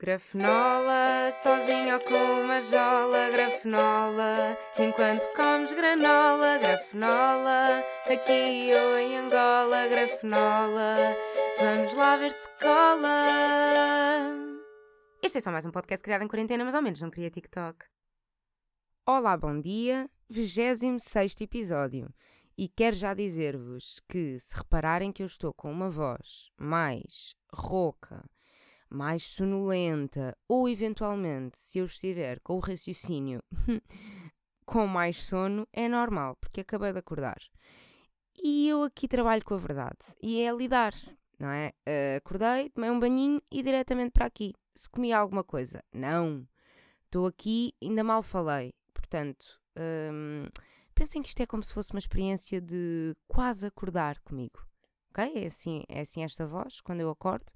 Grafenola, sozinho ou com uma jola, grafenola, enquanto comes granola, grafenola, aqui ou em Angola, grafenola, vamos lá ver se cola. Este é só mais um podcast criado em quarentena, mas ao menos não queria TikTok. Olá, bom dia, 26 episódio. E quero já dizer-vos que se repararem que eu estou com uma voz mais rouca, mais sonolenta, ou eventualmente, se eu estiver com o raciocínio com mais sono, é normal, porque acabei de acordar. E eu aqui trabalho com a verdade, e é lidar, não é? Uh, acordei, tomei um banhinho e diretamente para aqui. Se comi alguma coisa, não. Estou aqui, ainda mal falei. Portanto, hum, pensem que isto é como se fosse uma experiência de quase acordar comigo. Ok? É assim, é assim esta voz, quando eu acordo.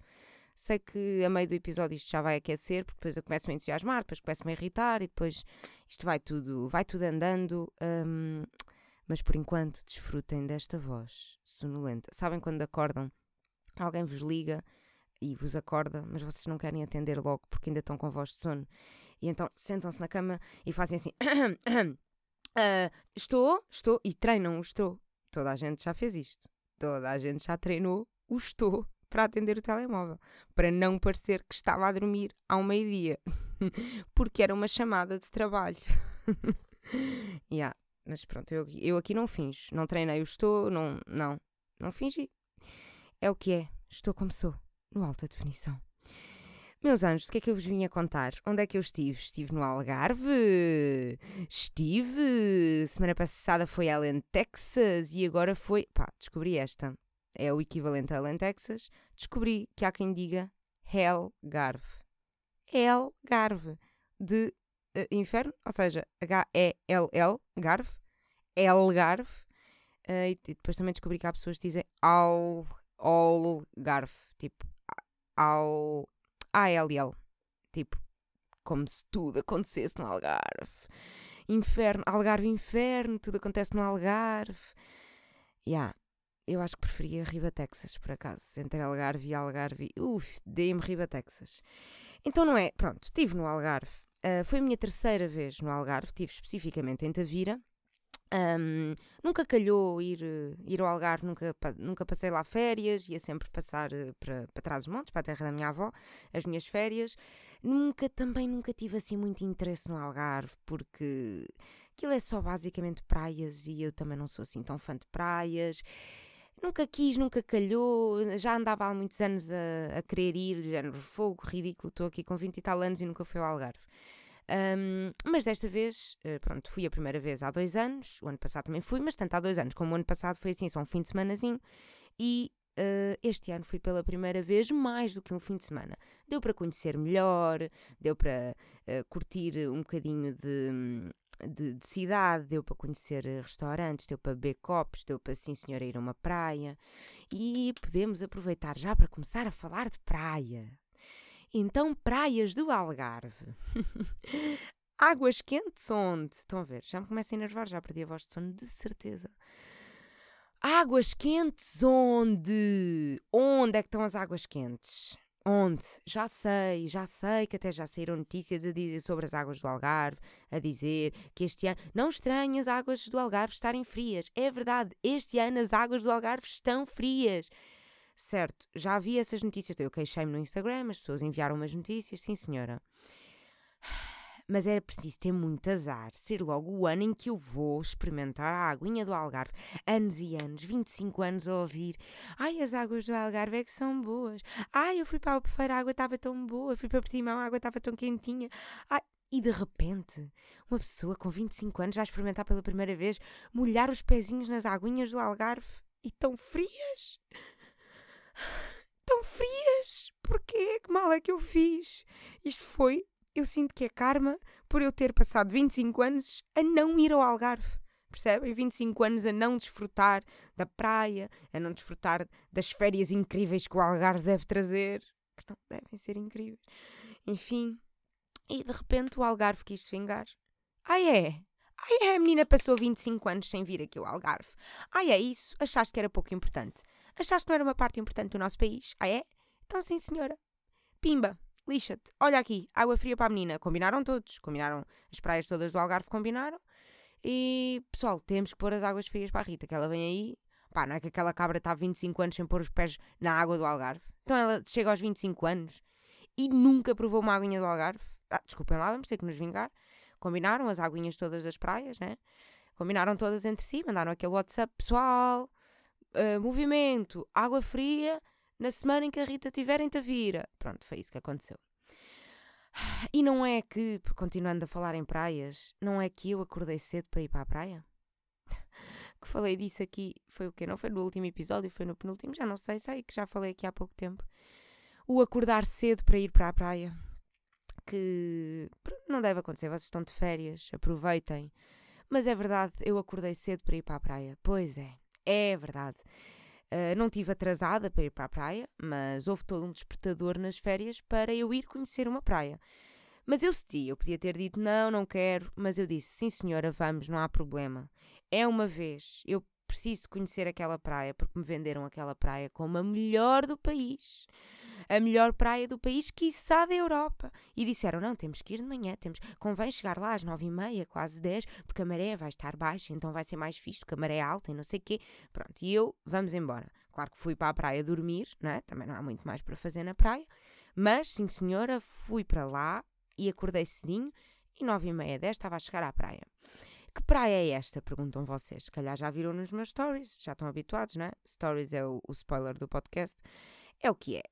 Sei que a meio do episódio isto já vai aquecer, porque depois eu começo a me entusiasmar, depois começo-me a irritar e depois isto vai tudo, vai tudo andando. Um, mas por enquanto desfrutem desta voz sonolenta. Sabem quando acordam, alguém vos liga e vos acorda, mas vocês não querem atender logo porque ainda estão com voz de sono. E então sentam-se na cama e fazem assim: uh, Estou, estou, e treinam o estou. Toda a gente já fez isto. Toda a gente já treinou o estou para atender o telemóvel, para não parecer que estava a dormir ao meio-dia, porque era uma chamada de trabalho. yeah. Mas pronto, eu, eu aqui não finjo, não treinei o estou, não, não, não fingi. É o que é, estou como sou, no alta definição. Meus anjos, o que é que eu vos vim a contar? Onde é que eu estive? Estive no Algarve, estive, semana passada foi a Allen, Texas e agora foi, pá, descobri esta é o equivalente a Allen, Texas, descobri que há quem diga Hellgarve. Hellgarve, de uh, inferno, ou seja, H-E-L-L, Garve, Elgarve. Uh, e, e depois também descobri que há pessoas que dizem Al, Algarve, tipo, Al, A-L-L, tipo, como se tudo acontecesse no Algarve. Inferno, Algarve, inferno, tudo acontece no Algarve. Yeah. Eu acho que preferia Riba, Texas, por acaso. Entre Algarve e Algarve. Uf, dei-me Riba, Texas. Então não é. Pronto, estive no Algarve. Uh, foi a minha terceira vez no Algarve. Estive especificamente em Tavira. Um, nunca calhou ir, ir ao Algarve, nunca, nunca passei lá férias, ia sempre passar uh, para, para trás dos montes, para a terra da minha avó, as minhas férias. Nunca, também nunca tive assim muito interesse no Algarve, porque aquilo é só basicamente praias e eu também não sou assim tão fã de praias. Nunca quis, nunca calhou, já andava há muitos anos a, a querer ir, género fogo, ridículo, estou aqui com 20 e tal anos e nunca fui ao Algarve. Um, mas desta vez, eh, pronto, fui a primeira vez há dois anos, o ano passado também fui, mas tanto há dois anos como o ano passado foi assim, só um fim de semanazinho, e uh, este ano fui pela primeira vez mais do que um fim de semana. Deu para conhecer melhor, deu para uh, curtir um bocadinho de de, de, cidade, deu para conhecer eh, restaurantes, deu para beber copos, deu para sim senhora ir a uma praia e podemos aproveitar já para começar a falar de praia. Então, praias do Algarve. Águas quentes onde? Estão a ver? Já me começo a enervar, já perdi a voz de sono, de certeza. Águas quentes onde? Onde é que estão as águas quentes? Onde? Já sei, já sei que até já saíram notícias a dizer sobre as águas do Algarve, a dizer que este ano. Não estranhe as águas do Algarve estarem frias. É verdade, este ano as águas do Algarve estão frias. Certo, já vi essas notícias. Eu queixei-me no Instagram, as pessoas enviaram umas notícias, sim senhora mas era preciso ter muito azar, ser logo o ano em que eu vou experimentar a aguinha do Algarve. Anos e anos, 25 anos a ouvir. Ai, as águas do Algarve é que são boas. Ai, eu fui para a Albufeira, a água estava tão boa. Fui para Portimão, a água estava tão quentinha. Ai, e de repente, uma pessoa com 25 anos vai experimentar pela primeira vez molhar os pezinhos nas aguinhas do Algarve e tão frias. Tão frias! Porquê? Que mal é que eu fiz? Isto foi eu sinto que é karma por eu ter passado 25 anos a não ir ao Algarve. Percebem? 25 anos a não desfrutar da praia, a não desfrutar das férias incríveis que o Algarve deve trazer, que não devem ser incríveis. Enfim, e de repente o Algarve quis vingar. Ah, é? Ah, é? A menina passou 25 anos sem vir aqui ao Algarve. Ah, é isso? Achaste que era pouco importante? Achaste que não era uma parte importante do nosso país? Ah, é? Então, sim, senhora. Pimba! Lixa-te. Olha aqui, água fria para a menina. Combinaram todos. Combinaram, as praias todas do Algarve combinaram. E, pessoal, temos que pôr as águas frias para a Rita, que ela vem aí. Pá, não é que aquela cabra está há 25 anos sem pôr os pés na água do Algarve. Então ela chega aos 25 anos e nunca provou uma aguinha do Algarve. Ah, desculpem lá, vamos ter que nos vingar. Combinaram as aguinhas todas das praias, né? Combinaram todas entre si, mandaram aquele WhatsApp pessoal, uh, movimento, água fria, na semana em que a Rita tiver em Tavira. Pronto, foi isso que aconteceu. E não é que, continuando a falar em praias, não é que eu acordei cedo para ir para a praia? Que falei disso aqui, foi o quê? Não foi no último episódio, foi no penúltimo, já não sei, sei que já falei aqui há pouco tempo. O acordar cedo para ir para a praia. Que não deve acontecer, vocês estão de férias, aproveitem. Mas é verdade, eu acordei cedo para ir para a praia. Pois é, é verdade. Uh, não tive atrasada para ir para a praia, mas houve todo um despertador nas férias para eu ir conhecer uma praia. Mas eu cedi, eu podia ter dito não, não quero, mas eu disse sim senhora, vamos, não há problema. É uma vez, eu preciso conhecer aquela praia porque me venderam aquela praia como a melhor do país a melhor praia do país, quiçá da Europa. E disseram: não, temos que ir de manhã, temos, convém chegar lá às nove e meia, quase dez, porque a maré vai estar baixa, então vai ser mais fixe, porque a maré é alta e não sei o quê. Pronto, e eu, vamos embora. Claro que fui para a praia dormir, não é? também não há muito mais para fazer na praia, mas sim senhora, fui para lá e acordei cedinho e nove e meia, dez estava a chegar à praia. Que praia é esta? Perguntam vocês. Se calhar já viram nos meus stories, já estão habituados, não é? Stories é o, o spoiler do podcast. É o que é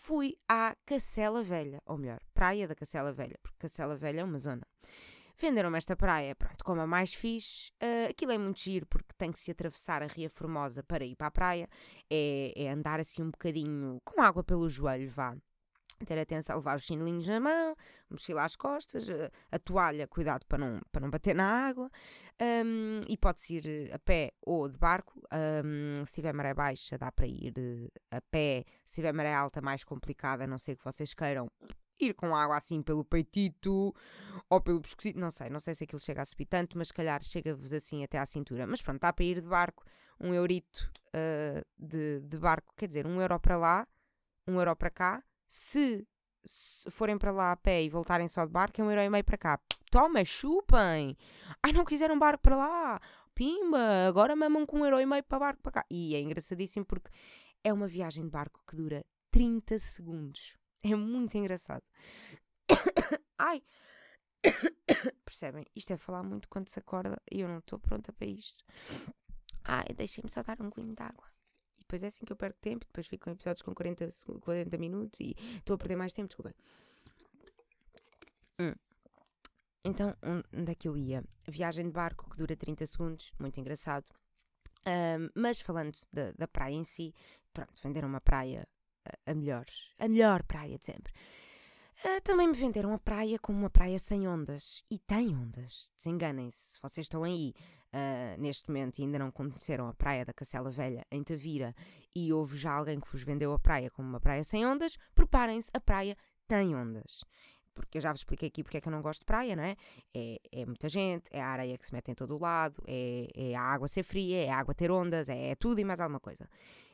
fui à Cacela Velha, ou melhor, Praia da Cacela Velha, porque Cacela Velha é uma zona. Venderam-me esta praia, pronto, como a mais fixe. Uh, aquilo é muito giro porque tem que se atravessar a Ria Formosa para ir para a praia. É, é andar assim um bocadinho com água pelo joelho, vá ter atenção a levar os chinelinhos na mão, mochila às costas, a, a, toalha, cuidado para não, para não bater na água, um, e pode-se ir a pé ou de barco. Um, se tiver maré baixa, dá para ir a pé. Se tiver maré alta, mais complicada, a não sei que vocês queiram ir com água assim pelo peitito ou pelo pescocito, não sei, não sei se aquilo chega a subir tanto, mas se calhar chega-vos assim até à cintura. Mas pronto, dá para ir de barco, um eurito uh, de, de barco, quer dizer, um euro para lá, um euro para cá, se, se forem para lá a pé e voltarem só de barco, é um euro e meio para cá. Toma, chupem! Ai, não quiseram barco para lá! Pimba! Agora mamam com um euro e meio para barco para cá. E é engraçadíssimo porque é uma viagem de barco que dura 30 segundos. É muito engraçado. Ai! Percebem? Isto é falar muito quando se acorda e eu não estou pronta para isto. Ai, deixem-me só dar um golinho de água depois é assim que eu perco tempo, depois fico com episódios com 40, 40 minutos e estou a perder mais tempo, desculpa. Hum. Então, onde é que eu ia? Viagem de barco que dura 30 segundos, muito engraçado. Um, mas falando da, da praia em si, pronto, venderam uma praia a melhor, a melhor praia de sempre. Uh, também me venderam a praia como uma praia sem ondas. E tem ondas. Desenganem-se. Se vocês estão aí uh, neste momento e ainda não conheceram a praia da Cacela Velha, em Tavira, e houve já alguém que vos vendeu a praia como uma praia sem ondas, preparem-se, a praia tem ondas. Porque eu já vos expliquei aqui porque é que eu não gosto de praia, não é? É, é muita gente, é a areia que se mete em todo o lado, é, é a água ser fria, é a água ter ondas, é, é tudo e mais alguma coisa.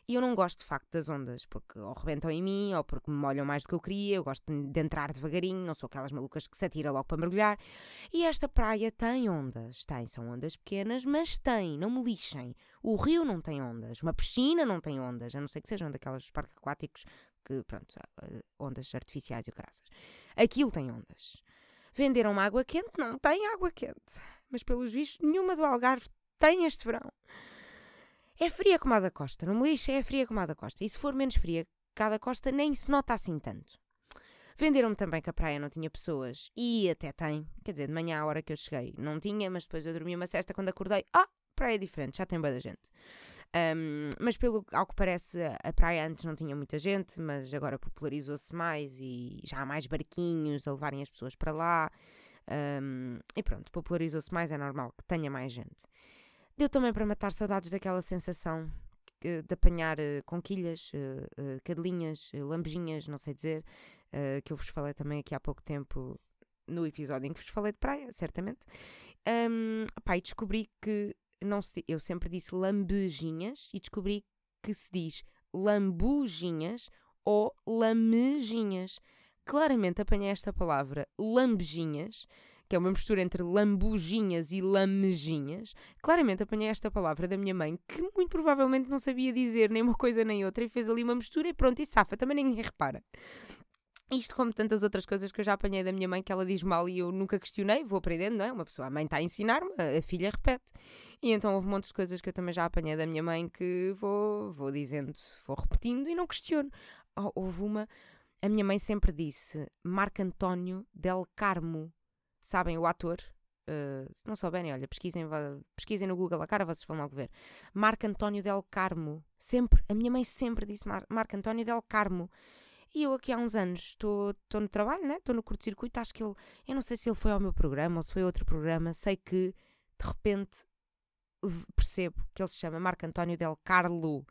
E eu não gosto de facto das ondas, porque ou rebentam em mim, ou porque me molham mais do que eu queria. Eu gosto de entrar devagarinho, não sou aquelas malucas que se atira logo para mergulhar. E esta praia tem ondas. Tem, são ondas pequenas, mas tem, não me lixem. O rio não tem ondas, uma piscina não tem ondas, a não ser que sejam daquelas parques aquáticos que, pronto, ondas artificiais e o caraças. Aquilo tem ondas. Venderam uma água quente? Não tem água quente. Mas pelos vistos, nenhuma do Algarve tem este verão. É fria como a da costa, não me lixa, é fria como a da costa. E se for menos fria que a da costa, nem se nota assim tanto. Venderam-me também que a praia não tinha pessoas. E até tem. Quer dizer, de manhã, à hora que eu cheguei, não tinha, mas depois eu dormi uma cesta quando acordei. Ah, praia é diferente, já tem boa da gente. Um, mas pelo ao que parece, a praia antes não tinha muita gente, mas agora popularizou-se mais e já há mais barquinhos a levarem as pessoas para lá. Um, e pronto, popularizou-se mais, é normal que tenha mais gente. Deu também para matar saudades daquela sensação de apanhar uh, conquilhas, uh, cadelinhas, lambejinhas, não sei dizer, que eu vos falei também aqui há pouco tempo no episódio em que vos falei de praia, certamente. Um, descobri que não se, eu sempre disse lambejinhas e descobri que se diz lambuginhas ou lamejinhas. claramente apanhei esta palavra lambejinhas, que é uma mistura entre lambuginhas e lamejinhas. Claramente apanhei esta palavra da minha mãe, que muito provavelmente não sabia dizer nem uma coisa nem outra, e fez ali uma mistura e pronto, e safa, também ninguém repara. Isto como tantas outras coisas que eu já apanhei da minha mãe que ela diz mal e eu nunca questionei, vou aprendendo, não é? Uma pessoa, a mãe está a ensinar-me, a filha repete. E então houve um monte de coisas que eu também já apanhei da minha mãe que vou, vou dizendo, vou repetindo e não questiono. Oh, houve uma, a minha mãe sempre disse Marco António Del Carmo. Sabem, o ator? Uh, se não souberem, olha, pesquisem, pesquisem no Google a cara, vocês vão logo ver. Marco António Del Carmo. Sempre, a minha mãe sempre disse Mar Marco António Del Carmo. E eu aqui há uns anos estou no trabalho, né? Estou no curto-circuito, acho que ele. Eu não sei se ele foi ao meu programa ou se foi outro programa. Sei que de repente percebo que ele se chama Marco António Del Carlo.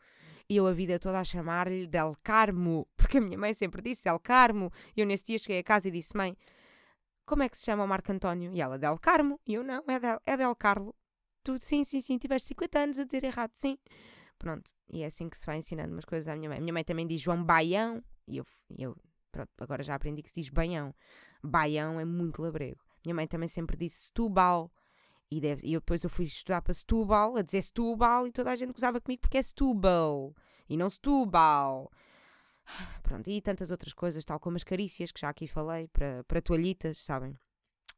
E eu a vida toda a chamar-lhe Del Carmo, porque a minha mãe sempre disse Del Carmo. E eu nesse dia cheguei a casa e disse: Mãe, como é que se chama o Marco António? E ela, Del Carmo. E eu, não, é Del, é Del Carlo. Tu, sim, sim, sim, tiveste 50 anos a dizer errado, sim. Pronto, e é assim que se vai ensinando umas coisas à minha mãe. A minha mãe também diz João Baião, e eu, eu pronto, agora já aprendi que se diz Baião. Baião é muito labrego. Minha mãe também sempre disse Setúbal. E, deve, e eu, depois eu fui estudar para Setúbal, a dizer Setúbal, e toda a gente gozava comigo porque é Setúbal e não Setúbal. Pronto, e tantas outras coisas, tal como as carícias, que já aqui falei, para, para toalhitas, sabem?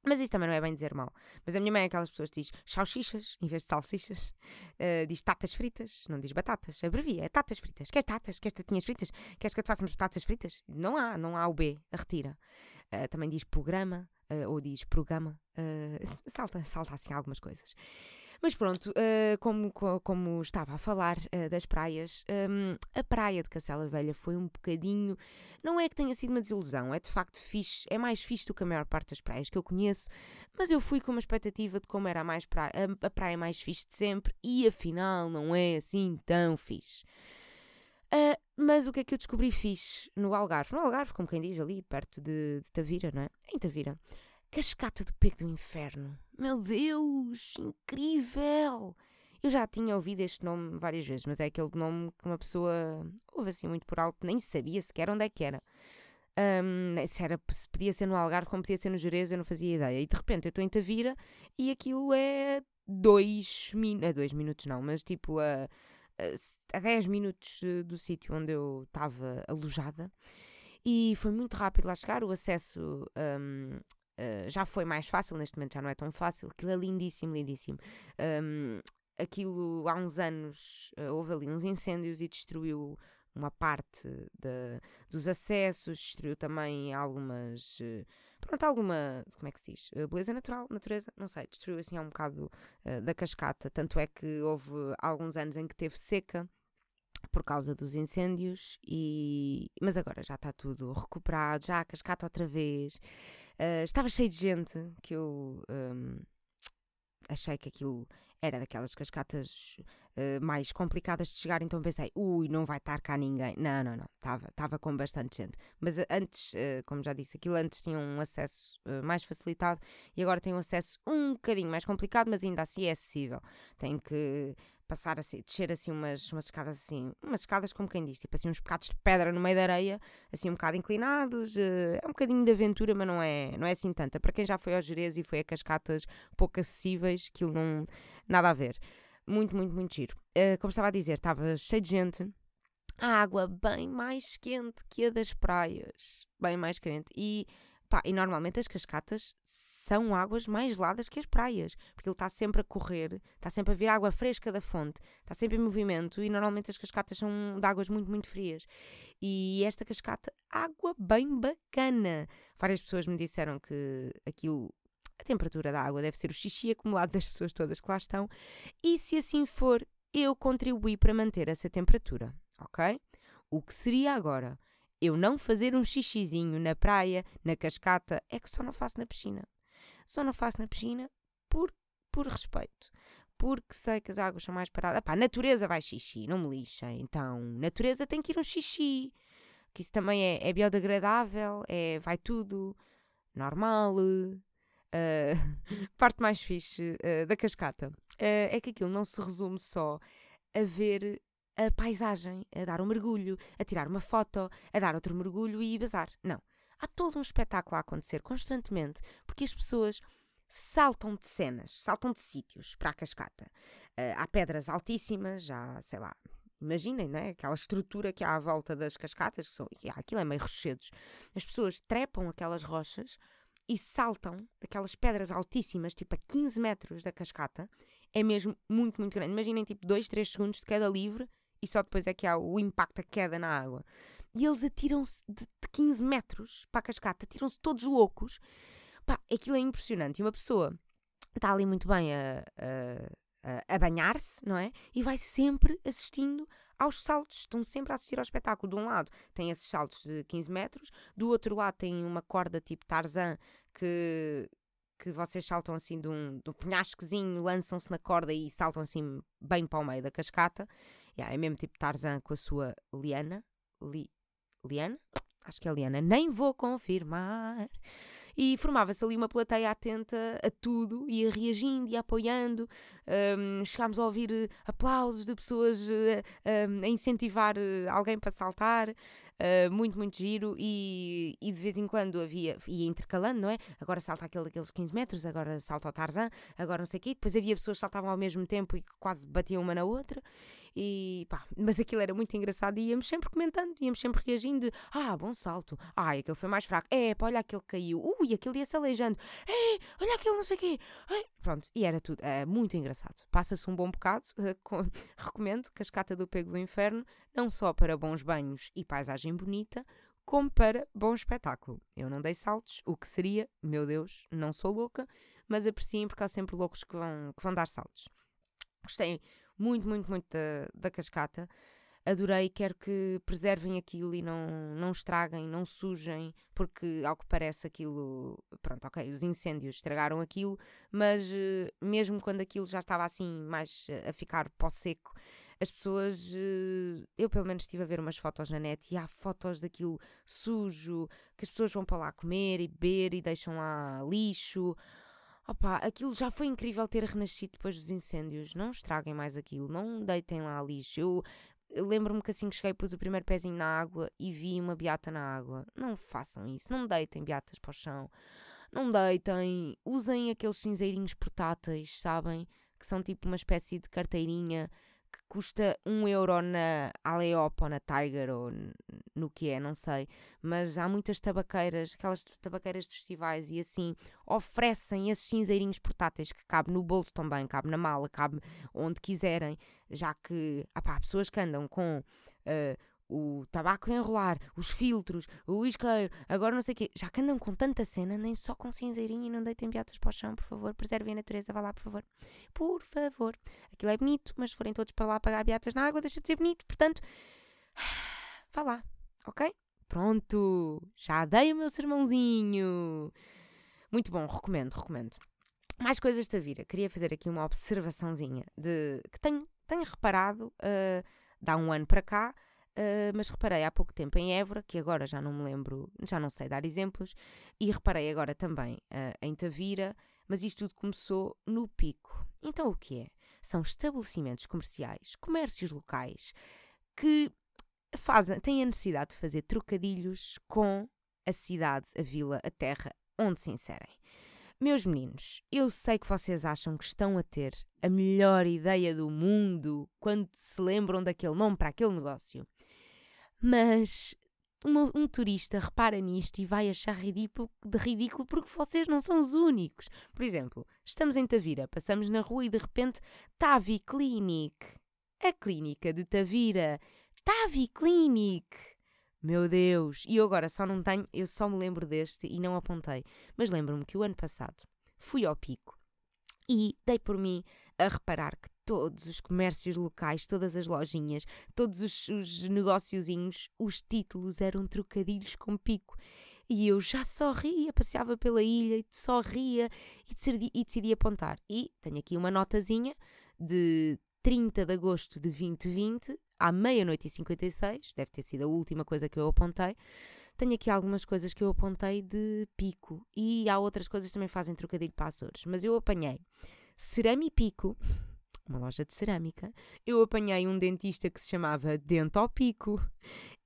Mas isso também não é bem dizer mal. Mas a minha mãe é aquelas pessoas que diz salsichas em vez de salsichas. Uh, diz tatas fritas, não diz batatas. Abrevia, é tatas fritas. Queres tatas? Queres tatinhas fritas? Queres que eu te faça umas batatas fritas? Não há, não há o B, a retira. Uh, também diz programa, uh, ou diz programa. salta, salta assim algumas coisas. Mas pronto, uh, como, como estava a falar uh, das praias, um, a praia de Cacela Velha foi um bocadinho. Não é que tenha sido uma desilusão, é de facto fixe, é mais fixe do que a maior parte das praias que eu conheço, mas eu fui com uma expectativa de como era a, mais praia, a, a praia mais fixe de sempre e afinal não é assim tão fixe. Uh, mas o que é que eu descobri fixe no Algarve? No Algarve, como quem diz, ali perto de, de Tavira, não é? Em Tavira. Cascata do Pico do Inferno. Meu Deus, incrível! Eu já tinha ouvido este nome várias vezes, mas é aquele nome que uma pessoa ouve assim muito por alto, nem sabia sequer onde é que era. Um, se, era, se podia ser no Algarve, como podia ser no Jerez, eu não fazia ideia. E de repente eu estou em Tavira e aquilo é dois, min a dois minutos, não, mas tipo a, a, a dez minutos eh, do sítio onde eu estava alojada. E foi muito rápido lá chegar. O acesso um, Uh, já foi mais fácil, neste momento já não é tão fácil. Aquilo é lindíssimo, lindíssimo. Um, aquilo há uns anos uh, houve ali uns incêndios e destruiu uma parte de, dos acessos, destruiu também algumas. Uh, pronto, alguma. Como é que se diz? beleza natural, natureza? Não sei, destruiu assim um bocado da cascata. Tanto é que houve alguns anos em que teve seca por causa dos incêndios, e mas agora já está tudo recuperado, já a cascata outra vez. Uh, estava cheio de gente que eu um, achei que aquilo era daquelas cascatas uh, mais complicadas de chegar, então pensei, ui, não vai estar cá ninguém. Não, não, não, estava, com bastante gente. Mas antes, uh, como já disse, aquilo antes tinha um acesso mais facilitado e agora tem um acesso um bocadinho mais complicado, mas ainda assim é acessível. Tem que passar assim, descer assim umas, umas escadas assim, umas escadas como quem diz, tipo assim uns bocados de pedra no meio da areia, assim um bocado inclinados, uh, é um bocadinho de aventura, mas não é, não é assim tanta. Para quem já foi ao Jerez e foi a cascatas pouco acessíveis, aquilo não, nada a ver. Muito, muito, muito giro. Uh, como estava a dizer, estava cheio de gente, a água bem mais quente que a das praias, bem mais quente, e Pá, e normalmente as cascatas são águas mais geladas que as praias, porque ele está sempre a correr, está sempre a vir água fresca da fonte, está sempre em movimento e normalmente as cascatas são de águas muito, muito frias. E esta cascata, água bem bacana. Várias pessoas me disseram que aquilo, a temperatura da água deve ser o xixi acumulado das pessoas todas que lá estão, e se assim for, eu contribuí para manter essa temperatura, ok? O que seria agora? Eu não fazer um xixizinho na praia, na cascata, é que só não faço na piscina. Só não faço na piscina por, por respeito. Porque sei que as águas são mais paradas. Pá, natureza vai xixi, não me lixa. Então, natureza tem que ir um xixi. Que isso também é, é biodegradável, é, vai tudo normal. Uh, parte mais fixe uh, da cascata uh, é que aquilo não se resume só a ver a paisagem, a dar um mergulho, a tirar uma foto, a dar outro mergulho e bazar. Não. há todo um espetáculo a acontecer constantemente, porque as pessoas saltam de cenas, saltam de sítios para a cascata. Uh, há pedras altíssimas, já sei lá, imaginem, né? aquela estrutura que há à volta das cascatas, que são, aquilo é meio rochedos. As pessoas trepam aquelas rochas e saltam daquelas pedras altíssimas, tipo a 15 metros da cascata. É mesmo muito, muito grande. Imaginem, tipo, 2, 3 segundos de queda livre e só depois é que há o impacto, a queda na água. E eles atiram-se de, de 15 metros para a cascata, atiram-se todos loucos. Pá, aquilo é impressionante. E uma pessoa está ali muito bem a, a, a banhar-se, não é? E vai sempre assistindo aos saltos. Estão sempre a assistir ao espetáculo. De um lado tem esses saltos de 15 metros, do outro lado tem uma corda tipo Tarzan que, que vocês saltam assim de um, de um penhasquezinho, lançam-se na corda e saltam assim bem para o meio da cascata. Yeah, é mesmo tipo Tarzan com a sua liana. Li, liana? Acho que é liana. Nem vou confirmar e formava-se ali uma plateia atenta a tudo, ia reagindo e apoiando. Um, chegámos a ouvir eh, aplausos de pessoas uh, um, a incentivar uh, alguém para saltar. Uh, muito, muito giro e, e, de vez em quando havia, ia intercalando, não é? Agora salta aquele, aqueles 15 metros, agora salta o Tarzan, agora não sei o quê. Depois havia pessoas que saltavam ao mesmo tempo e quase batiam uma na outra. E pá, mas aquilo era muito engraçado e íamos sempre comentando, íamos sempre reagindo. ah, bom salto. Ai, aquele foi mais fraco. É, pá, olha aquele caiu. Ui, aquele ia-se aleijando. É, olha aquele não sei o quê. Ai. Pronto, e era tudo. É muito engraçado. Passa-se um bom bocado. Com, recomendo Cascata do Pego do Inferno, não só para bons banhos e paisagem bonita, como para bom espetáculo. Eu não dei saltos, o que seria, meu Deus, não sou louca, mas apreciem porque há sempre loucos que vão, que vão dar saltos. Gostei muito, muito, muito da, da cascata. Adorei, quero que preservem aquilo e não, não estraguem, não sujem, porque ao que parece aquilo. Pronto, ok, os incêndios estragaram aquilo, mas eh, mesmo quando aquilo já estava assim mais a ficar pó seco, as pessoas. Eh, eu pelo menos estive a ver umas fotos na net e há fotos daquilo sujo, que as pessoas vão para lá comer e beber e deixam lá lixo. Opa, aquilo já foi incrível ter renascido depois dos incêndios. Não estraguem mais aquilo, não deitem lá lixo. Eu lembro-me que assim que cheguei pus o primeiro pezinho na água e vi uma beata na água. Não façam isso, não deitem beatas para o chão. Não deitem, usem aqueles cinzeirinhos portáteis, sabem? Que são tipo uma espécie de carteirinha custa um euro na Aleop ou na Tiger ou no que é, não sei. Mas há muitas tabaqueiras, aquelas tabaqueiras de festivais e assim, oferecem esses cinzeirinhos portáteis que cabe no bolso também, cabe na mala, cabe onde quiserem, já que há pessoas que andam com. Uh, o tabaco de enrolar, os filtros, o isqueiro, agora não sei o quê. Já que andam com tanta cena, nem só com cinzeirinho e não deitem beatas para o chão, por favor. Preservem a natureza, vá lá, por favor. Por favor. Aquilo é bonito, mas se forem todos para lá pagar beatas na água, deixa de ser bonito. Portanto, vá lá, ok? Pronto, já dei o meu sermãozinho. Muito bom, recomendo, recomendo. Mais coisas da vida. Queria fazer aqui uma observaçãozinha de que tenho, tenho reparado, uh, dá um ano para cá, Uh, mas reparei há pouco tempo em Évora, que agora já não me lembro, já não sei dar exemplos, e reparei agora também uh, em Tavira, mas isto tudo começou no Pico. Então o que é? São estabelecimentos comerciais, comércios locais, que fazem, têm a necessidade de fazer trocadilhos com a cidade, a vila, a terra onde se inserem. Meus meninos, eu sei que vocês acham que estão a ter a melhor ideia do mundo quando se lembram daquele nome para aquele negócio. Mas uma, um turista repara nisto e vai achar ridículo, de ridículo porque vocês não são os únicos. Por exemplo, estamos em Tavira, passamos na rua e de repente Tavi Clinic. A clínica de Tavira. Tavi Clinic. Meu Deus! E eu agora só não tenho, eu só me lembro deste e não apontei. Mas lembro-me que o ano passado fui ao pico e dei por mim a reparar que todos os comércios locais, todas as lojinhas, todos os, os negóciozinhos, os títulos eram trocadilhos com pico. E eu já só ria, passeava pela ilha e só ria e decidi, e decidi apontar. E tenho aqui uma notazinha de 30 de agosto de 2020, à meia-noite e 56, deve ter sido a última coisa que eu apontei. Tenho aqui algumas coisas que eu apontei de pico e há outras coisas que também fazem trocadilho para Açores, mas eu apanhei Cerami Pico, uma loja de cerâmica. Eu apanhei um dentista que se chamava Dento ao Pico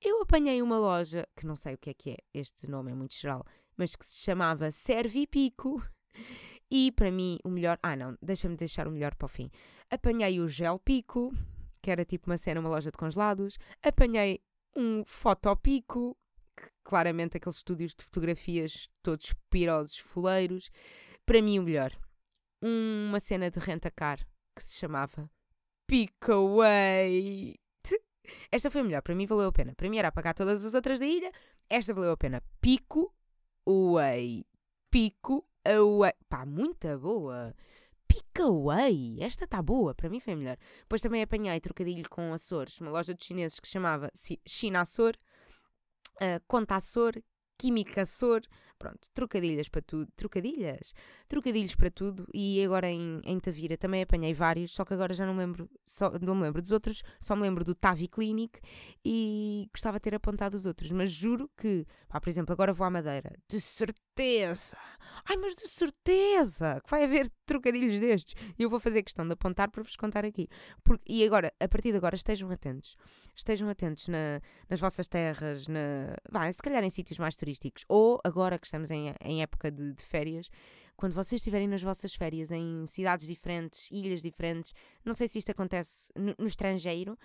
eu apanhei uma loja, que não sei o que é que é, este nome é muito geral, mas que se chamava Servipico. E para mim, o melhor. Ah, não, deixa-me deixar o melhor para o fim. Apanhei o Gel Pico, que era tipo uma cena, uma loja de congelados. Apanhei um Fotopico, claramente aqueles estúdios de fotografias todos pirosos, foleiros. Para mim, o melhor. Uma cena de renta-car que se chamava Pickaway. Esta foi a melhor, para mim valeu a pena. Para mim era apagar todas as outras da ilha, esta valeu a pena. Pico Away. Pico Away. Pá, muita boa. Pickaway. Esta está boa, para mim foi melhor. Depois também apanhei trocadilho com Açores, uma loja de chineses que chamava China Açor, uh, Conta Açor, Química Açor, Pronto, trocadilhas para tudo. Trocadilhas? Trocadilhos para tudo. E agora em, em Tavira também apanhei vários, só que agora já não lembro, só, não me lembro dos outros, só me lembro do Tavi Clinic e gostava de ter apontado os outros. Mas juro que, pá, por exemplo, agora vou à Madeira. De certeza! Ai, mas de certeza que vai haver trocadilhos destes. E eu vou fazer questão de apontar para vos contar aqui. Porque, e agora, a partir de agora, estejam atentos. Estejam atentos na, nas vossas terras, na, vai, se calhar em sítios mais turísticos. Ou agora que estamos em, em época de, de férias, quando vocês estiverem nas vossas férias em cidades diferentes, ilhas diferentes, não sei se isto acontece no, no, estrangeiro,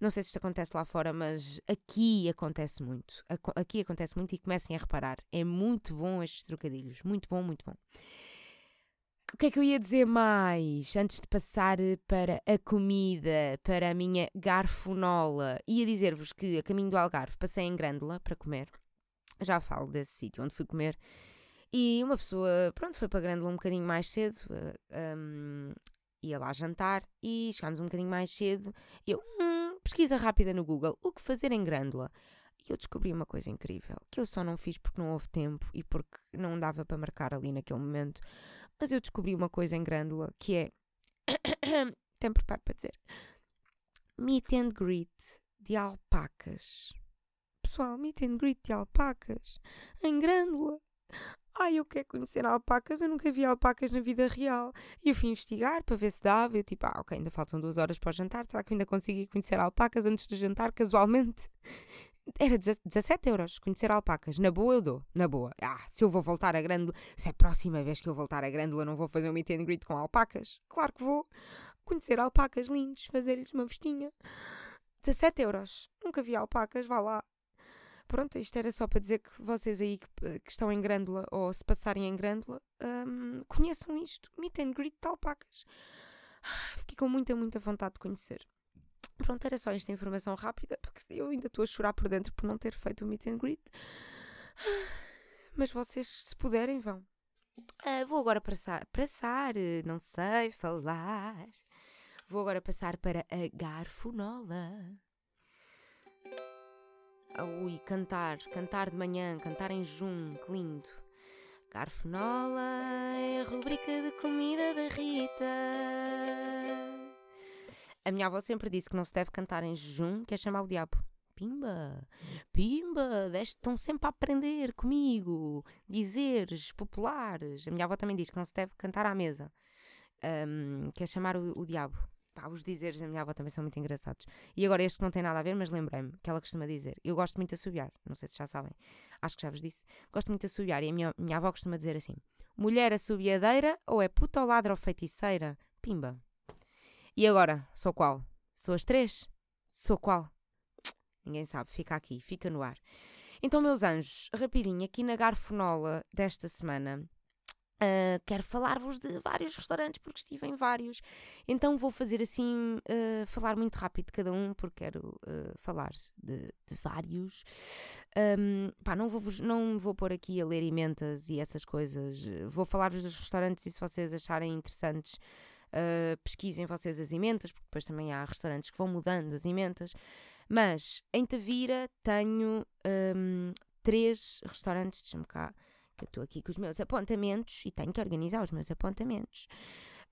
não sei se isto acontece lá fora, mas aqui acontece muito. Aqui acontece muito e comecem a reparar. É muito bom estes trocadilhos. Muito bom, muito bom. O que é que eu ia dizer mais antes de passar para a comida, para a minha garfonola? Ia dizer-vos que a caminho do Algarve passei em Grândola para comer. Já falo desse sítio onde fui comer. E uma pessoa, pronto, foi para Grândola um bocadinho mais cedo, um, ia lá jantar e chegámos um bocadinho mais cedo. E eu, hum, pesquisa rápida no Google, o que fazer em Grândola? E eu descobri uma coisa incrível, que eu só não fiz porque não houve tempo e porque não dava para marcar ali naquele momento. Mas eu descobri uma coisa em Grândola, que é... Tem preparo para dizer. Meet and greet de alpacas. Pessoal, meet and greet de alpacas. Em Grândola. Ai, eu quero conhecer alpacas, eu nunca vi alpacas na vida real. E eu fui investigar para ver se dava. Eu tipo, ah, ok, ainda faltam duas horas para o jantar. Será que eu ainda consegui conhecer alpacas antes do jantar, casualmente? Era 17 euros conhecer alpacas. Na boa eu dou, na boa. Ah, se eu vou voltar a Grândola, se é a próxima vez que eu voltar a Grândola, não vou fazer um meet and greet com alpacas? Claro que vou. Conhecer alpacas lindos, fazer-lhes uma vestinha. 17 euros. Nunca vi alpacas, vá lá. Pronto, isto era só para dizer que vocês aí que, que estão em Grândola ou se passarem em Grândola um, conheçam isto. Meet and greet de alpacas. Fiquei com muita, muita vontade de conhecer. Pronto, era só esta informação rápida, porque eu ainda estou a chorar por dentro por não ter feito o meet and greet. Mas vocês, se puderem, vão. Uh, vou agora passar, passar, não sei falar. Vou agora passar para a garfonola. Ui, cantar, cantar de manhã, cantar em junho, que lindo. Garfonola é a rubrica de comida da Rita. A minha avó sempre disse que não se deve cantar em jejum, que é chamar o diabo. Pimba, pimba, estão sempre a aprender comigo. Dizeres populares. A minha avó também diz que não se deve cantar à mesa, um, que é chamar o, o diabo. Pá, os dizeres da minha avó também são muito engraçados. E agora este não tem nada a ver, mas lembrei-me que ela costuma dizer. Eu gosto muito de assobiar, não sei se já sabem. Acho que já vos disse. Gosto muito de assobiar e a minha, minha avó costuma dizer assim: mulher assobiadeira ou é puta ou ladra ou feiticeira? Pimba. E agora, sou qual? Sou as três? Sou qual? Ninguém sabe, fica aqui, fica no ar. Então, meus anjos, rapidinho, aqui na Garfonola desta semana, Uh, quero falar-vos de vários restaurantes porque estive em vários, então vou fazer assim, uh, falar muito rápido de cada um porque quero uh, falar de, de vários. Um, pá, não vou, não vou pôr aqui a ler emendas e essas coisas, vou falar-vos dos restaurantes e se vocês acharem interessantes, pesquisem vocês as emendas, porque depois também há restaurantes que vão mudando as emendas. Mas em Tavira tenho um, três restaurantes, deixa-me cá estou aqui com os meus apontamentos e tenho que organizar os meus apontamentos.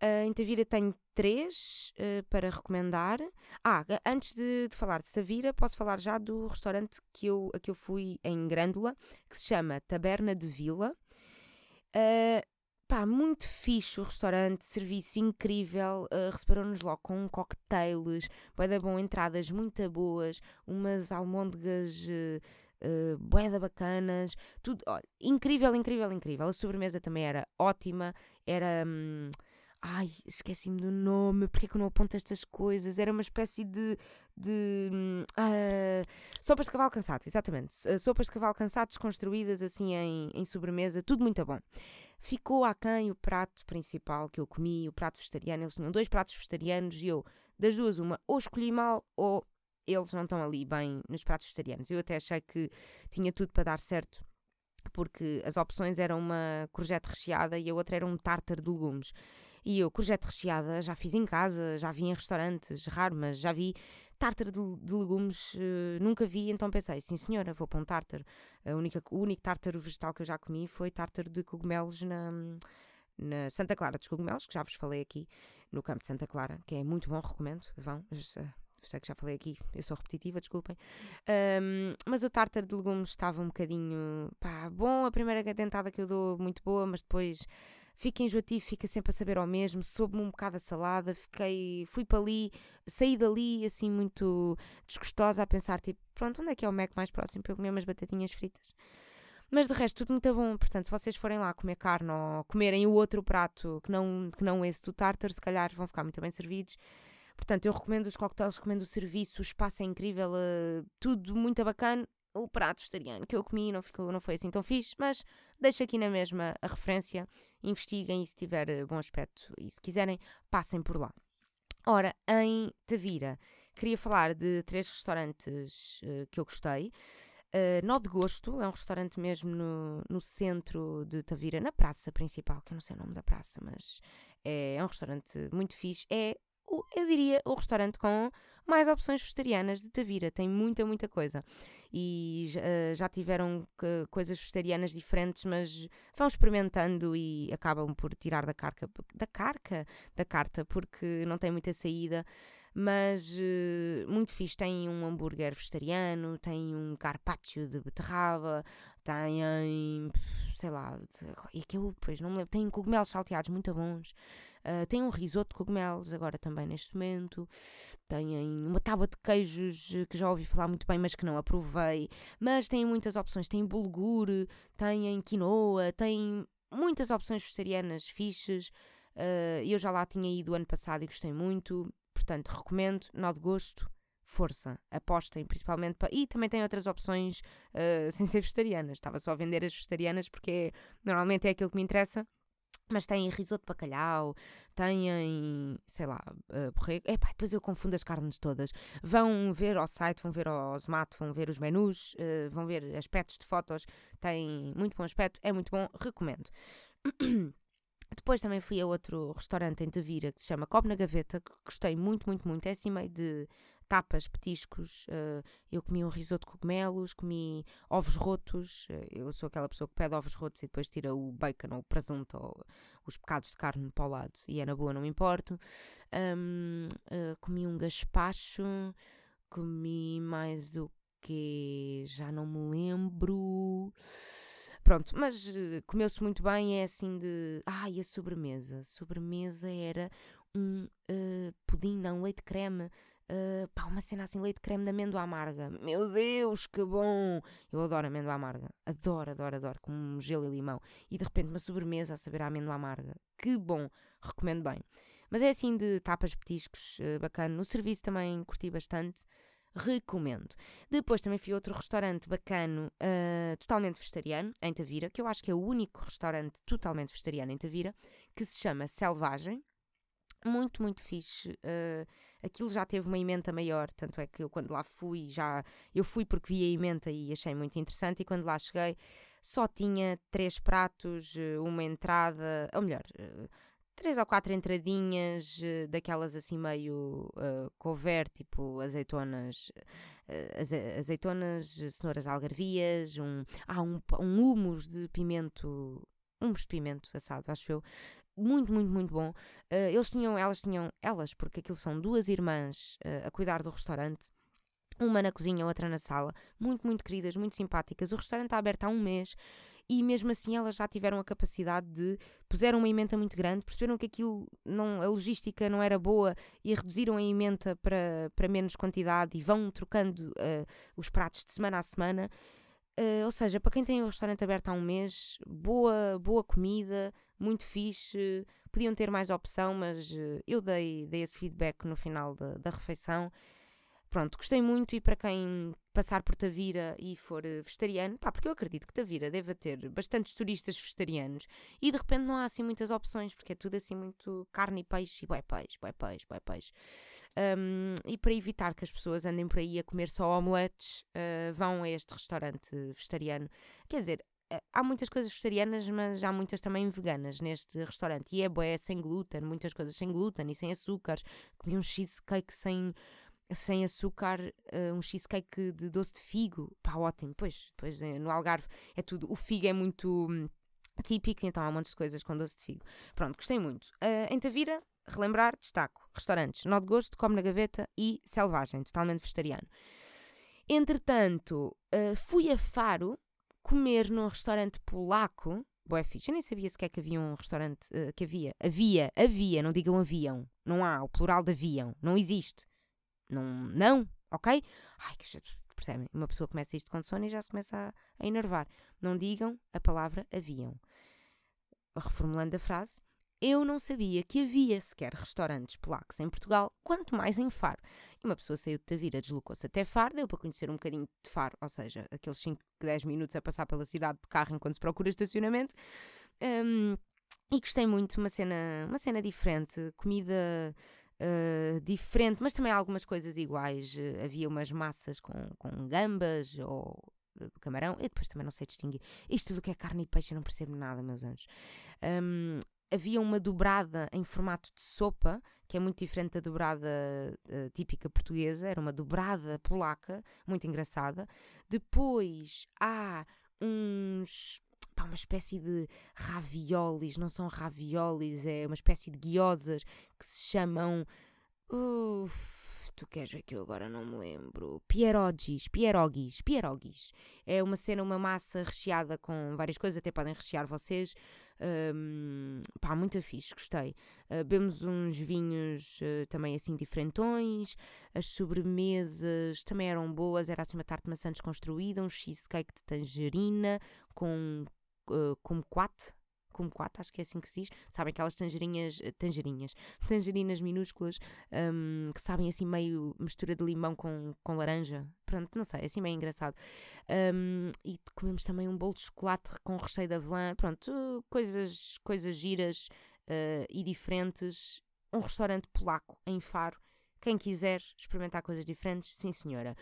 Uh, em Tavira tenho três uh, para recomendar. Ah, antes de, de, falar de Tavira, posso falar já do restaurante que eu, a que eu fui em Grândola, que se chama Taberna de Vila. Uh, pá, muito fixe o restaurante, serviço incrível, uh, receberam-nos logo com cocktails, boeda bom, entradas muito boas, umas almôndegas uh, uh, boeda bacanas, tudo, olha, incrível, incrível, incrível. A sobremesa também era ótima, era... Hum, Ai, esqueci-me do nome, porque é que eu não aponto estas coisas? Era uma espécie de. de uh, sopas de cavalo cansado, exatamente. Uh, sopas de cavalo cansado desconstruídas assim em, em sobremesa, tudo muito bom. Ficou aquém o prato principal que eu comi, o prato vegetariano. Eles tinham dois pratos vegetarianos e eu, das duas, uma, ou escolhi mal ou eles não estão ali bem nos pratos vegetarianos. Eu até achei que tinha tudo para dar certo, porque as opções eram uma courgette recheada e a outra era um tártaro de legumes. E eu, courgette recheada, já fiz em casa, já vi em restaurantes, raro, mas já vi. Tártaro de, de legumes, uh, nunca vi, então pensei, sim senhora, vou para um tártaro. A única, o único tártaro vegetal que eu já comi foi tártaro de cogumelos na, na Santa Clara dos Cogumelos, que já vos falei aqui no campo de Santa Clara, que é muito bom, recomendo, vão. Sei que já falei aqui, eu sou repetitiva, desculpem. Um, mas o tártaro de legumes estava um bocadinho pá, bom. A primeira dentada que eu dou, muito boa, mas depois fica enjoativo, fica sempre a saber ao mesmo, soube-me um bocado a salada, fiquei, fui para ali, saí dali assim muito desgostosa a pensar, tipo, pronto, onde é que é o Mac mais próximo para eu comer umas batatinhas fritas? Mas de resto, tudo muito bom. Portanto, se vocês forem lá comer carne ou comerem o outro prato que não, que não esse do tartar, se calhar vão ficar muito bem servidos. Portanto, eu recomendo os coquetéis, recomendo o serviço, o espaço é incrível, uh, tudo muito bacana o prato vegetariano que eu comi não, ficou, não foi assim tão fixe, mas deixo aqui na mesma a referência, investiguem e se tiver eh, bom aspecto e se quiserem, passem por lá. Ora, em Tavira, queria falar de três restaurantes uh, que eu gostei. Uh, Nó de Gosto é um restaurante mesmo no, no centro de Tavira, na praça principal, que eu não sei o nome da praça, mas é, é um restaurante muito fixe. É eu diria, o restaurante com mais opções vegetarianas de Tavira. Tem muita, muita coisa. E uh, já tiveram que, coisas vegetarianas diferentes, mas vão experimentando e acabam por tirar da carca, da carca, da carta, porque não tem muita saída. Mas uh, muito fixe. Tem um hambúrguer vegetariano, tem um carpaccio de beterraba, tem, sei lá, e que eu depois não me lembro, tem cogumelos salteados muito bons. Uh, tem um risoto de cogumelos agora também neste momento. Têm uma tábua de queijos que já ouvi falar muito bem, mas que não aprovei. Mas têm muitas opções. Tem bulgur, têm quinoa, têm muitas opções vegetarianas fixes. Uh, eu já lá tinha ido ano passado e gostei muito. Portanto, recomendo, nó de gosto, força, apostem principalmente para. E também tem outras opções uh, sem ser vegetarianas. Estava só a vender as vegetarianas porque é, normalmente é aquilo que me interessa. Mas têm risoto de bacalhau, têm, sei lá, uh, borrego. Epá, depois eu confundo as carnes todas. Vão ver ao site, vão ver ao Zomato, vão ver os menus, uh, vão ver aspectos de fotos. Tem muito bom aspecto, é muito bom, recomendo. Depois também fui a outro restaurante em Tavira que se chama Cobre na Gaveta, que gostei muito, muito, muito. É assim meio de tapas, petiscos. Uh, eu comi um risoto de cogumelos, comi ovos rotos. Uh, eu sou aquela pessoa que pede ovos rotos e depois tira o bacon ou o presunto ou os pecados de carne para o lado. E é na boa, não me importo. Um, uh, comi um gaspacho. Comi mais o que já não me lembro. Pronto, mas comeu-se muito bem. É assim de. Ai, a sobremesa. A sobremesa era um uh, pudim, não, leite creme Uh, pá, uma cena assim, leite creme de amêndoa amarga. Meu Deus, que bom! Eu adoro amêndoa amarga. Adoro, adoro, adoro. Com gelo e limão. E de repente uma sobremesa a saber a amêndoa amarga. Que bom! Recomendo bem. Mas é assim de tapas, petiscos, uh, bacana. No serviço também curti bastante. Recomendo. Depois também fui a outro restaurante bacano, uh, totalmente vegetariano, em Tavira, que eu acho que é o único restaurante totalmente vegetariano em Tavira, que se chama Selvagem muito, muito fixe. Uh, aquilo já teve uma emenda maior, tanto é que eu quando lá fui, já eu fui porque vi a emenda e achei muito interessante, e quando lá cheguei só tinha três pratos, eh, uma entrada, ou melhor, três ou quatro entradinhas, uh, daquelas assim meio uh, cover, tipo azeitonas, azeitonas, cenouras algarvias, um, ah, um, um humus de pimento, humus de pimento assado, acho eu, muito, muito, muito bom. Uh, eles tinham, elas tinham, elas, porque aquilo são duas irmãs uh, a cuidar do restaurante. Uma na cozinha, outra na sala. Muito, muito queridas, muito simpáticas. O restaurante está aberto há um mês e mesmo assim elas já tiveram a capacidade de puseram uma emenda muito grande, perceberam que aquilo não, a logística não era boa e reduziram a emenda para, para menos quantidade e vão trocando uh, os pratos de semana a semana. Uh, ou seja, para quem tem o restaurante aberto há um mês, boa, boa comida, muito fixe. Podiam ter mais opção, mas uh, eu dei, dei esse feedback no final da, da refeição Pronto, gostei muito e para quem passar por Tavira e for eh, vegetariano, pá, porque eu acredito que Tavira deve ter bastantes turistas vegetarianos e de repente não há assim muitas opções, porque é tudo assim muito carne e peixe e bué peixe, bué peixe, bué peixe. Um, e para evitar que as pessoas andem por aí a comer só omeletes, uh, vão a este restaurante vegetariano. Quer dizer, eh, há muitas coisas vegetarianas, mas há muitas também veganas neste restaurante. E é bué, sem glúten, muitas coisas sem glúten e sem açúcares. Comi um cheesecake sem sem açúcar, uh, um cheesecake de doce de figo, pá, ótimo. Pois, pois eh, no Algarve é tudo. O figo é muito hum, típico, então há um monte de coisas com doce de figo. Pronto, gostei muito. Uh, em Tavira, relembrar, destaco: restaurantes Nó de Gosto, Come na Gaveta e Selvagem, totalmente vegetariano. Entretanto, uh, fui a Faro comer num restaurante polaco. Boa fixe. Eu nem sabia sequer que havia um restaurante. Uh, que havia. Havia, havia, não digam avião. Não há, o plural de avião. Não existe. Não, não, ok? Ai, que percebem? Uma pessoa começa isto com sono e já se começa a, a enervar. Não digam a palavra haviam. Reformulando a frase, eu não sabia que havia sequer restaurantes polacos em Portugal, quanto mais em Faro. E uma pessoa saiu de Tavira, deslocou-se até Faro, deu para conhecer um bocadinho de Faro, ou seja, aqueles 5, 10 minutos a passar pela cidade de carro enquanto se procura estacionamento. Um, e gostei muito, uma cena, uma cena diferente, comida uh, diferente, mas também algumas coisas iguais. Uh, havia umas massas com, com gambas ou uh, camarão, e depois também não sei distinguir. Isto tudo que é carne e peixe eu não percebo nada, meus anjos. Um, havia uma dobrada em formato de sopa, que é muito diferente da dobrada uh, típica portuguesa, era uma dobrada polaca, muito engraçada. Depois há uns pá, uma espécie de raviolis, não são raviolis, é uma espécie de guiosas que se chamam. Uf, tu queres ver que eu agora não me lembro? Pierogis, pierogis, pierogis. É uma cena, uma massa recheada com várias coisas, até podem rechear vocês. Um, pá, muito fixe, gostei. Uh, bebemos uns vinhos uh, também assim diferentões, as sobremesas também eram boas, era assim uma tarte de maçã desconstruída, um cheesecake de tangerina com uh, kumquat, kumquat, acho que é assim que se diz, sabem aquelas tangerinhas, eh, tangerinhas, tangerinas minúsculas um, que sabem assim meio mistura de limão com, com laranja, pronto, não sei, assim meio engraçado. Um, e comemos também um bolo de chocolate com recheio de avelã, pronto, coisas, coisas giras uh, e diferentes. Um restaurante polaco em Faro. Quem quiser experimentar coisas diferentes, sim senhora.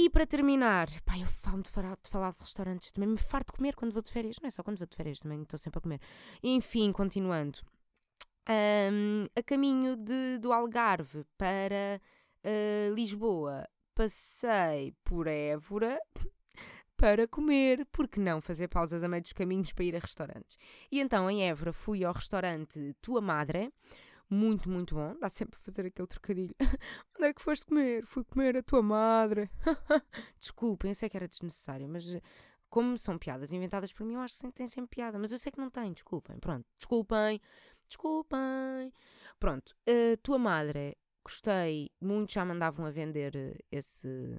E para terminar, pá, eu falo de falar, de falar de restaurantes, também me farto de comer quando vou de férias, não é só quando vou de férias, também estou sempre a comer. Enfim, continuando. Um, a caminho de, do Algarve para uh, Lisboa, passei por Évora para comer, porque não fazer pausas a meio dos caminhos para ir a restaurantes. E então em Évora fui ao restaurante Tua Madre, muito, muito bom. Dá sempre a fazer aquele trocadilho. Onde é que foste comer? Fui comer a tua madre. Desculpem, eu sei que era desnecessário, mas eh, como são piadas inventadas por mim, eu acho que tem sempre piada. Mas eu sei que não tem, desculpem. Pronto, desculpem, desculpem. Pronto, a tua madre, gostei muito, já mandavam a vender eh, esse.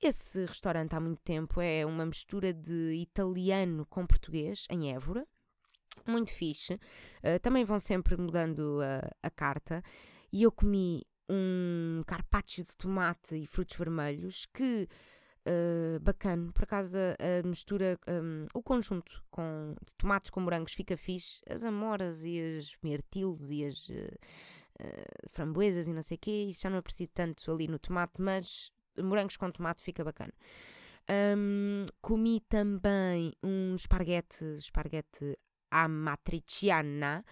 Esse restaurante há muito tempo é uma mistura de italiano com português em Évora muito fixe. Uh, também vão sempre mudando a, a carta. E eu comi um carpaccio de tomate e frutos vermelhos que uh, bacana. Por acaso a, mistura, um, o conjunto com, de tomates com morangos fica fixe. As amoras e os mirtilos e as uh, uh, framboesas e não sei o quê. Isso já não aprecio tanto ali no tomate, mas morangos com tomate fica bacana. Um, comi também um esparguete, esparguete à matriciana.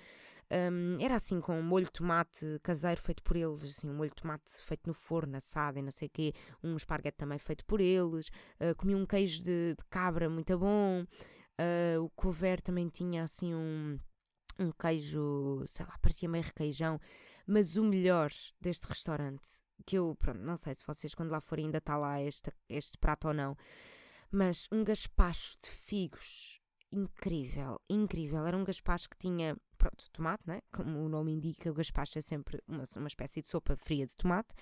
Um, era assim com um molho de tomate caseiro feito por eles, assim, um molho de tomate feito no forno, assado e não sei o quê, um esparguete também feito por eles, uh, comi um queijo de, de cabra muito bom, uh, o couvert também tinha assim um, um queijo, sei lá, parecia meio requeijão, mas o melhor deste restaurante, que eu, pronto, não sei se vocês quando lá forem ainda está lá este, este prato ou não, mas um gaspacho de figos incrível, incrível. Era um gaspacho que tinha, pronto, tomate, né? Como o nome indica, o gaspacho é sempre uma, uma espécie de sopa fria de tomate.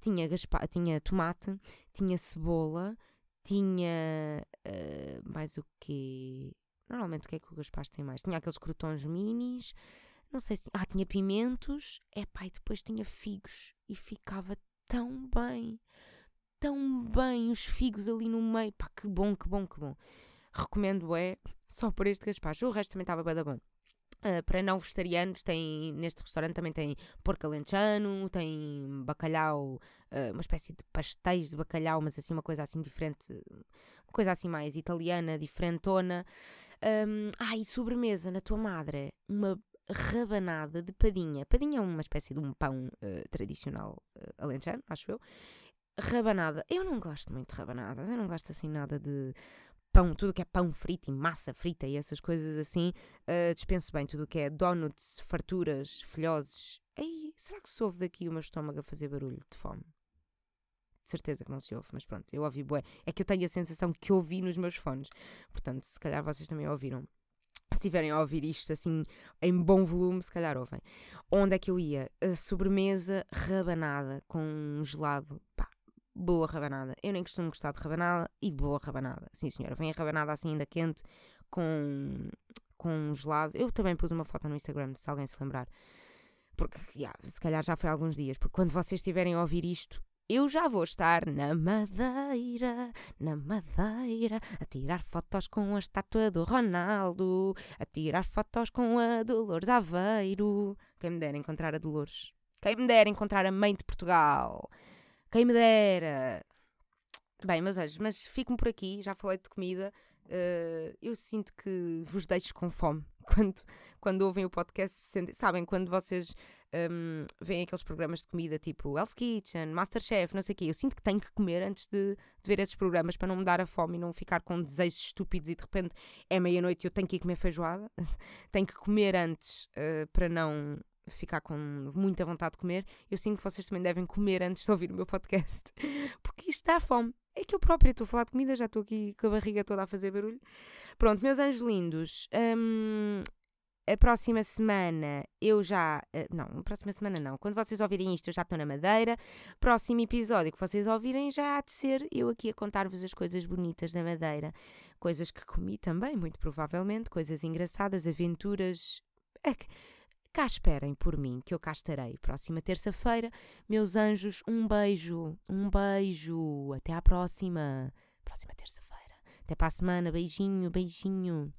Tinha, gaspa, tinha tomate, tinha cebola, tinha uh, mais o quê? Normalmente o que é que o gaspacho tem mais? Tinha aqueles crotons minis, não sei se. Ah, tinha pimentos, é e depois tinha figos e ficava tão bem, tão bem os figos ali no meio, pá, que bom, que bom, que bom. Recomendo é só por este gaspacho, o resto também estava bem bom. Uh, para não vegetarianos, tem, neste restaurante também tem porco alentejano, tem bacalhau, uh, uma espécie de pastéis de bacalhau, mas assim uma coisa assim diferente, uma coisa assim mais italiana, diferentona. Um, ah, e sobremesa na tua madre, uma rabanada de padinha. Padinha é uma espécie de um pão uh, tradicional alentejano, acho eu. Rabanada, eu não gosto muito de rabanadas, eu não gosto assim nada de pão, tudo que é pão frito e massa frita e essas coisas assim, uh, dispenso bem tudo que é donuts, farturas, filhoses. Ei, será que se ouve daqui o meu estômago a fazer barulho de fome? De certeza que não se ouve, mas pronto, eu ouvi bué. É que eu tenho a sensação que ouvi nos meus fones. Portanto, se calhar vocês também ouviram. Se estiverem a ouvir isto assim em bom volume, se calhar ouvem. Onde é que eu ia? A sobremesa rabanada com um gelado. Boa rabanada. Eu nem costumo gostar de rabanada e boa rabanada. Sim, senhora. Vem a rabanada assim ainda quente com, com um gelado. Eu também pus uma foto no Instagram, se alguém se lembrar. Porque, yeah, se calhar já foi há alguns dias. Porque quando vocês estiverem a ouvir isto, eu já vou estar na Madeira, na Madeira, a tirar fotos com a estátua do Ronaldo, a tirar fotos com a Dolores Aveiro. Quem me dera encontrar a Dolores. Quem me dera encontrar a mãe de Portugal. Quem me dera! Bem, meus anjos, mas fico-me por aqui, já falei de comida. Uh, eu sinto que vos deixo com fome quando, quando ouvem o podcast. Sabem, quando vocês um, veem aqueles programas de comida tipo Hell's Kitchen, Masterchef, não sei o quê. Eu sinto que tenho que comer antes de, de, ver esses programas para não me dar a fome e não ficar com desejos estúpidos e de repente é meia-noite e eu tenho que ir comer feijoada. tenho que comer antes uh, para não ficar com muita vontade de comer, eu sinto que vocês também devem comer antes de ouvir o meu podcast, porque isto dá fome. É que eu própria estou a falar de comida, já estou aqui com a barriga toda a fazer barulho. Pronto, meus anjos lindos, hum, a próxima semana eu já. Uh, não, a próxima semana não. Quando vocês ouvirem isto, eu já estou na Madeira. Próximo episódio que vocês ouvirem já há de ser eu aqui a contar-vos as coisas bonitas da Madeira. Coisas que comi também, muito provavelmente. Coisas engraçadas, aventuras. É que Cá esperem por mim, que eu cá estarei. Próxima terça-feira, meus anjos, um beijo, um beijo. Até à próxima. Próxima terça-feira. Até para a semana. Beijinho, beijinho.